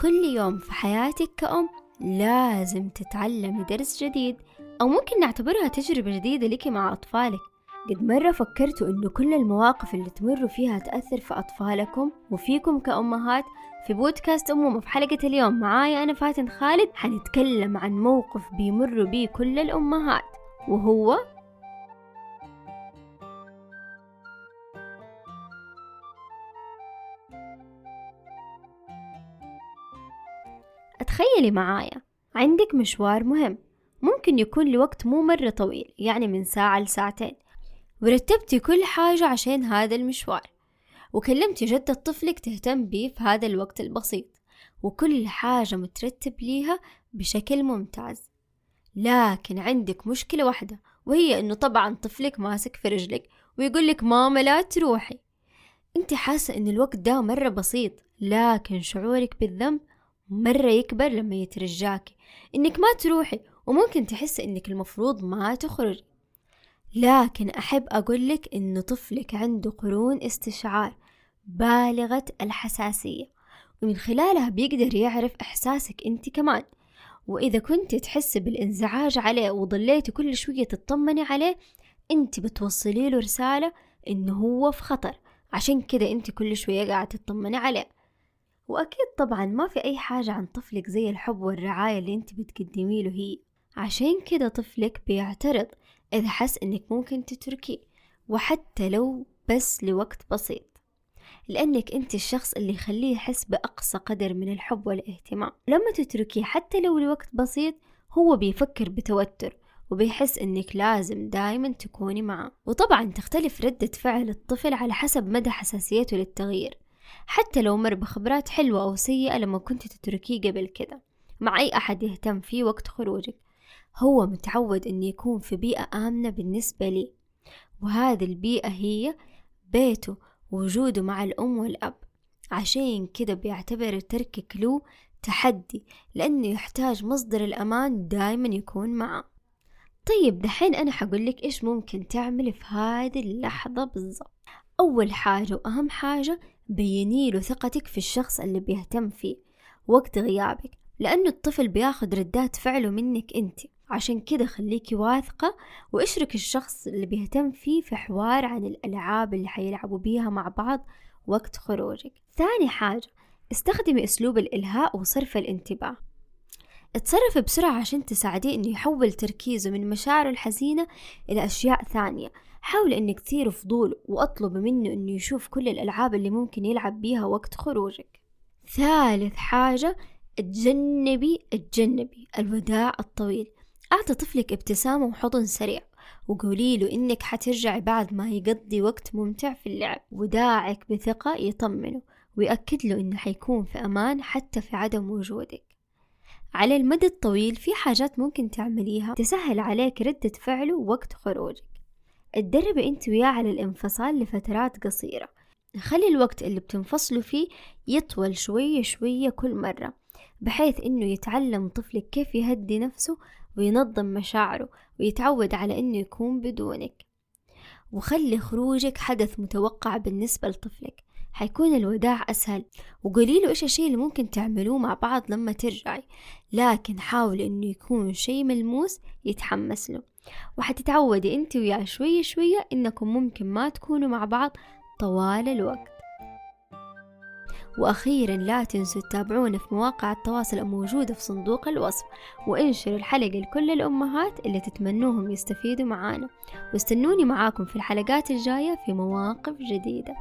كل يوم في حياتك كأم لازم تتعلمي درس جديد أو ممكن نعتبرها تجربة جديدة لك مع أطفالك. قد مرة فكرتوا إنه كل المواقف اللي تمروا فيها تأثر في أطفالكم وفيكم كأمهات؟ في بودكاست أمومة في حلقة اليوم معايا أنا فاتن خالد حنتكلم عن موقف بيمر بيه كل الأمهات وهو تخيلي معايا عندك مشوار مهم ممكن يكون لوقت مو مرة طويل يعني من ساعة لساعتين. ورتبتي كل حاجة عشان هذا المشوار. وكلمتي جدة طفلك تهتم بيه في هذا الوقت البسيط. وكل حاجة مترتب ليها بشكل ممتاز. لكن عندك مشكلة واحدة وهي إنه طبعا طفلك ماسك في رجلك ويقول لك ماما لا تروحي. أنت حاسة إن الوقت ده مرة بسيط لكن شعورك بالذنب مرة يكبر لما يترجاكي إنك ما تروحي وممكن تحس إنك المفروض ما تخرجي لكن أحب أقولك إن طفلك عنده قرون استشعار بالغة الحساسية ومن خلالها بيقدر يعرف إحساسك أنت كمان. وإذا كنت تحس بالإنزعاج عليه وضليتي كل شوية تطمني عليه أنت بتوصلي له رسالة إنه هو في خطر. عشان كده أنت كل شوية قاعدة تطمني عليه. وأكيد طبعا ما في أي حاجة عن طفلك زي الحب والرعاية اللي أنت بتقدمي له هي. عشان كده طفلك بيعترض إذا حس إنك ممكن تتركيه وحتى لو بس لوقت بسيط. لأنك أنت الشخص اللي يخليه يحس بأقصى قدر من الحب والاهتمام. لما تتركيه حتى لو لوقت بسيط هو بيفكر بتوتر وبيحس إنك لازم دايما تكوني معه وطبعا تختلف ردة فعل الطفل على حسب مدى حساسيته للتغيير. حتى لو مر بخبرات حلوة أو سيئة لما كنت تتركيه قبل كده. مع أي أحد يهتم فيه وقت خروجك. هو متعود أن يكون في بيئة آمنة بالنسبة لي. وهذه البيئة هي بيته ووجوده مع الأم والأب. عشان كده بيعتبر تركك له تحدي لأنه يحتاج مصدر الأمان دايما يكون معه. طيب دحين أنا حقولك إيش ممكن تعملي في هذه اللحظة بالضبط؟ أول حاجة وأهم حاجة بيني له ثقتك في الشخص اللي بيهتم فيه وقت غيابك لأنه الطفل بياخد ردات فعله منك أنت. عشان كده خليكي واثقة واشرك الشخص اللي بيهتم فيه في حوار عن الألعاب اللي حيلعبوا بيها مع بعض وقت خروجك. ثاني حاجة استخدمي أسلوب الإلهاء وصرف الانتباه. اتصرفي بسرعة عشان تساعديه إنه يحول تركيزه من مشاعره الحزينة إلى أشياء ثانية. حاول إنك تثير فضول وأطلب منه إنه يشوف كل الألعاب اللي ممكن يلعب بيها وقت خروجك. ثالث حاجة اتجنبي اتجنبي الوداع الطويل. أعطي طفلك ابتسامة وحضن سريع وقولي له إنك حترجعي بعد ما يقضي وقت ممتع في اللعب. وداعك بثقة يطمنه ويأكد له إنه حيكون في أمان حتى في عدم وجودك. على المدى الطويل في حاجات ممكن تعمليها تسهل عليك ردة فعله وقت خروجك. اتدربي انت وياه على الانفصال لفترات قصيرة. خلي الوقت اللي بتنفصلوا فيه يطول شوية شوية كل مرة بحيث إنه يتعلم طفلك كيف يهدي نفسه وينظم مشاعره ويتعود على إنه يكون بدونك. وخلي خروجك حدث متوقع بالنسبة لطفلك. حيكون الوداع أسهل. وقولي له إيش الشيء اللي ممكن تعملوه مع بعض لما ترجعي. لكن حاولي إنه يكون شيء ملموس يتحمس له. وحتتعودي انت وياه شوية شوية انكم ممكن ما تكونوا مع بعض طوال الوقت. وأخيرا لا تنسوا تتابعونا في مواقع التواصل الموجودة في صندوق الوصف وانشروا الحلقة لكل الأمهات اللي تتمنوهم يستفيدوا معانا. واستنوني معاكم في الحلقات الجاية في مواقف جديدة.